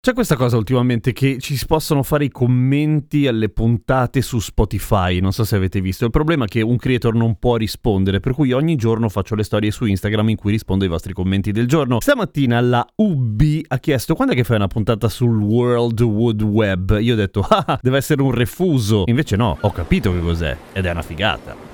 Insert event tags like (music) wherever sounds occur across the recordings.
C'è questa cosa ultimamente che ci si possono fare i commenti alle puntate su Spotify, non so se avete visto. Il problema è che un creator non può rispondere, per cui ogni giorno faccio le storie su Instagram in cui rispondo ai vostri commenti del giorno. Stamattina la UB ha chiesto quando è che fai una puntata sul World Wood Web? Io ho detto, ah, deve essere un refuso. Invece no, ho capito che cos'è ed è una figata.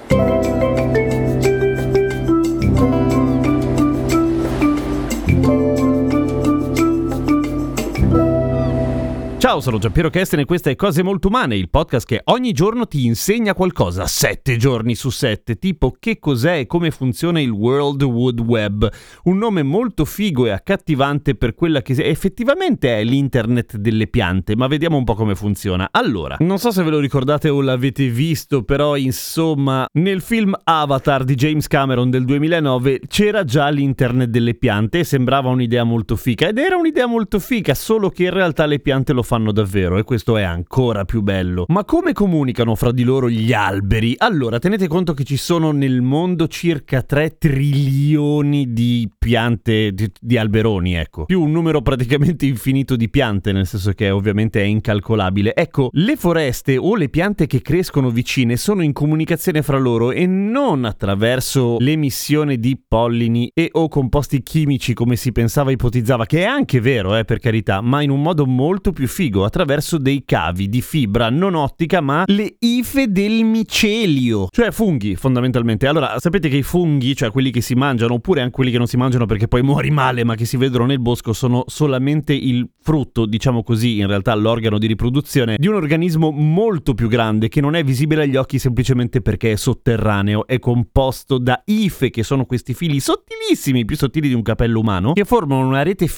Ciao, sono Giampiero Kesten e questa è Cose Molto Umane, il podcast che ogni giorno ti insegna qualcosa, sette giorni su sette, tipo che cos'è e come funziona il World Wood Web, un nome molto figo e accattivante per quella che effettivamente è l'internet delle piante, ma vediamo un po' come funziona. Allora, non so se ve lo ricordate o l'avete visto, però insomma, nel film Avatar di James Cameron del 2009 c'era già l'internet delle piante e sembrava un'idea molto fica, ed era un'idea molto fica, solo che in realtà le piante lo fanno fanno davvero e questo è ancora più bello. Ma come comunicano fra di loro gli alberi? Allora, tenete conto che ci sono nel mondo circa 3 trilioni di piante, di, di alberoni, ecco. Più un numero praticamente infinito di piante, nel senso che ovviamente è incalcolabile. Ecco, le foreste o le piante che crescono vicine sono in comunicazione fra loro e non attraverso l'emissione di pollini e o composti chimici come si pensava ipotizzava, che è anche vero, eh, per carità, ma in un modo molto più figo figo attraverso dei cavi di fibra non ottica ma le ife del micelio, cioè funghi fondamentalmente. Allora, sapete che i funghi, cioè quelli che si mangiano oppure anche quelli che non si mangiano perché poi (laughs) muori male ma che si vedono nel bosco, sono solamente il frutto, diciamo così, in realtà l'organo di riproduzione di un organismo molto più grande che non è visibile agli occhi semplicemente perché è sotterraneo, è composto da ife che sono questi fili sottilissimi, più sottili di un capello umano, che formano una rete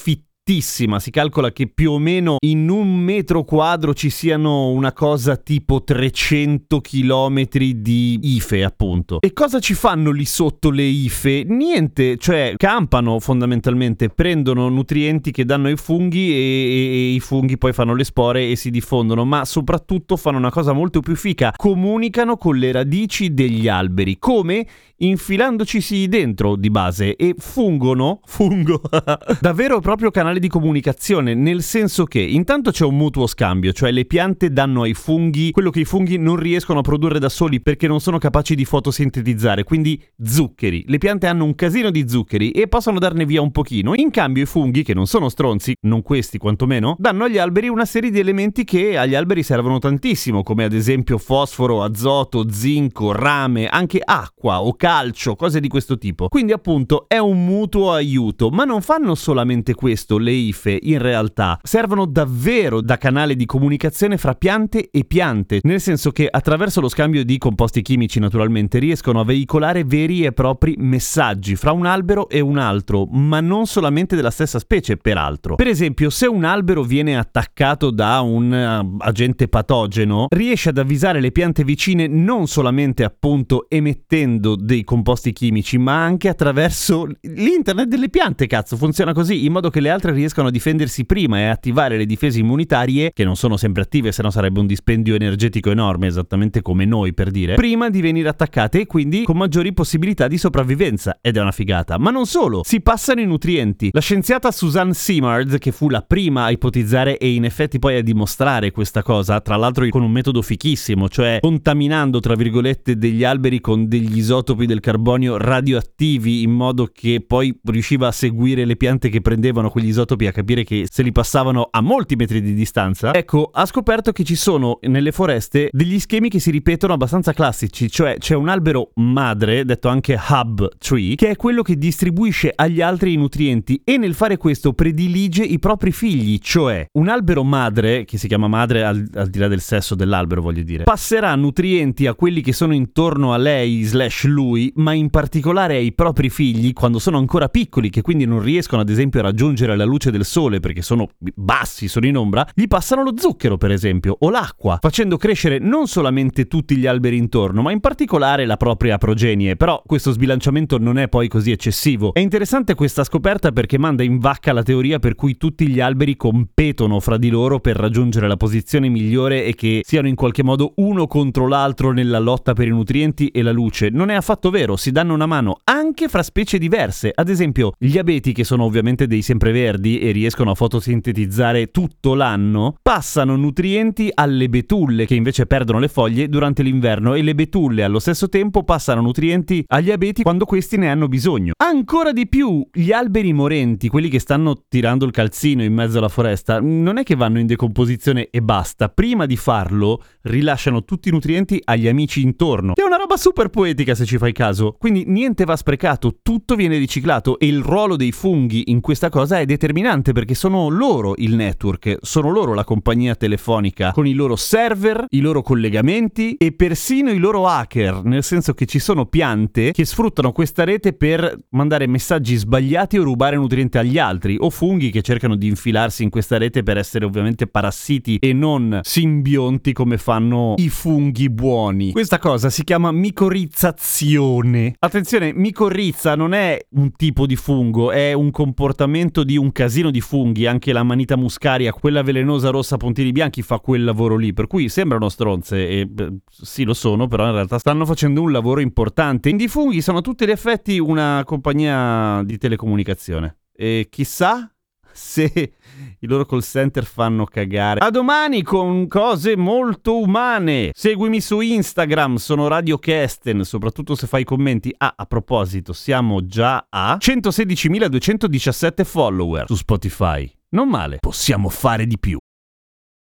fittissima si calcola che più o meno in un metro quadro ci siano una cosa tipo 300 km di ife, appunto. E cosa ci fanno lì sotto le ife? Niente, cioè campano fondamentalmente, prendono nutrienti che danno ai funghi e, e, e i funghi poi fanno le spore e si diffondono, ma soprattutto fanno una cosa molto più fica, comunicano con le radici degli alberi. Come? Infilandocisi dentro di base e fungono, fungo, (laughs) davvero proprio canale canale di comunicazione, nel senso che intanto c'è un mutuo scambio, cioè le piante danno ai funghi quello che i funghi non riescono a produrre da soli perché non sono capaci di fotosintetizzare, quindi zuccheri. Le piante hanno un casino di zuccheri e possono darne via un pochino. In cambio i funghi, che non sono stronzi, non questi quantomeno, danno agli alberi una serie di elementi che agli alberi servono tantissimo, come ad esempio fosforo, azoto, zinco, rame, anche acqua o calcio, cose di questo tipo. Quindi appunto è un mutuo aiuto, ma non fanno solamente questo, le IFE in realtà servono davvero da canale di comunicazione fra piante e piante, nel senso che attraverso lo scambio di composti chimici naturalmente riescono a veicolare veri e propri messaggi fra un albero e un altro, ma non solamente della stessa specie peraltro. Per esempio, se un albero viene attaccato da un uh, agente patogeno, riesce ad avvisare le piante vicine non solamente appunto emettendo dei composti chimici, ma anche attraverso l'internet delle piante, cazzo, funziona così, in modo che le altre riescano a difendersi prima e attivare le difese immunitarie, che non sono sempre attive, se no sarebbe un dispendio energetico enorme, esattamente come noi per dire, prima di venire attaccate e quindi con maggiori possibilità di sopravvivenza. Ed è una figata. Ma non solo, si passano i nutrienti. La scienziata Suzanne Simard, che fu la prima a ipotizzare e in effetti poi a dimostrare questa cosa, tra l'altro con un metodo fichissimo, cioè contaminando tra virgolette degli alberi con degli isotopi del carbonio radioattivi in modo che poi riusciva a seguire le piante che prendevano quegli isotopi isotopi a capire che se li passavano a molti metri di distanza, ecco, ha scoperto che ci sono nelle foreste degli schemi che si ripetono abbastanza classici, cioè c'è un albero madre, detto anche hub tree, che è quello che distribuisce agli altri i nutrienti e nel fare questo predilige i propri figli, cioè un albero madre, che si chiama madre al, al di là del sesso dell'albero voglio dire, passerà nutrienti a quelli che sono intorno a lei slash lui, ma in particolare ai propri figli quando sono ancora piccoli, che quindi non riescono ad esempio a raggiungere la luce del sole perché sono bassi, sono in ombra, gli passano lo zucchero per esempio, o l'acqua, facendo crescere non solamente tutti gli alberi intorno, ma in particolare la propria progenie. Però questo sbilanciamento non è poi così eccessivo. È interessante questa scoperta perché manda in vacca la teoria per cui tutti gli alberi competono fra di loro per raggiungere la posizione migliore e che siano in qualche modo uno contro l'altro nella lotta per i nutrienti e la luce. Non è affatto vero, si danno una mano anche fra specie diverse. Ad esempio, gli abeti, che sono ovviamente dei sempreverdi e riescono a fotosintetizzare tutto l'anno, passano nutrienti alle betulle, che invece perdono le foglie durante l'inverno, e le betulle allo stesso tempo passano nutrienti agli abeti quando questi ne hanno bisogno. Ancora di più, gli alberi morenti, quelli che stanno tirando il calzino in mezzo alla foresta, non è che vanno in decomposizione e basta. Prima di farlo, rilasciano tutti i nutrienti agli amici intorno. È una roba super poetica se ci fai caso. Quindi niente va sprecato, tutto viene riciclato e il ruolo dei funghi in questa cosa è determinante perché sono loro il network, sono loro la compagnia telefonica con i loro server, i loro collegamenti e persino i loro hacker, nel senso che ci sono piante che sfruttano questa rete per mandare messaggi sbagliati o rubare nutrienti agli altri o funghi che cercano di infilarsi in questa rete per essere ovviamente parassiti e non simbionti come fanno i funghi buoni. Questa cosa si chiama micorizzazione. Attenzione, micorrizza non è un tipo di fungo, è un comportamento di un casino di funghi. Anche la manita muscaria, quella velenosa rossa a puntini bianchi, fa quel lavoro lì. Per cui sembrano stronze e sì lo sono, però in realtà stanno facendo un lavoro importante. I funghi sono a tutti gli effetti una compagnia di telecomunicazione. E chissà se i loro call center fanno cagare. A domani con cose molto umane. Seguimi su Instagram, sono Radio Kesten, soprattutto se fai commenti. Ah, a proposito, siamo già a 116.217 follower su Spotify. Non male, possiamo fare di più.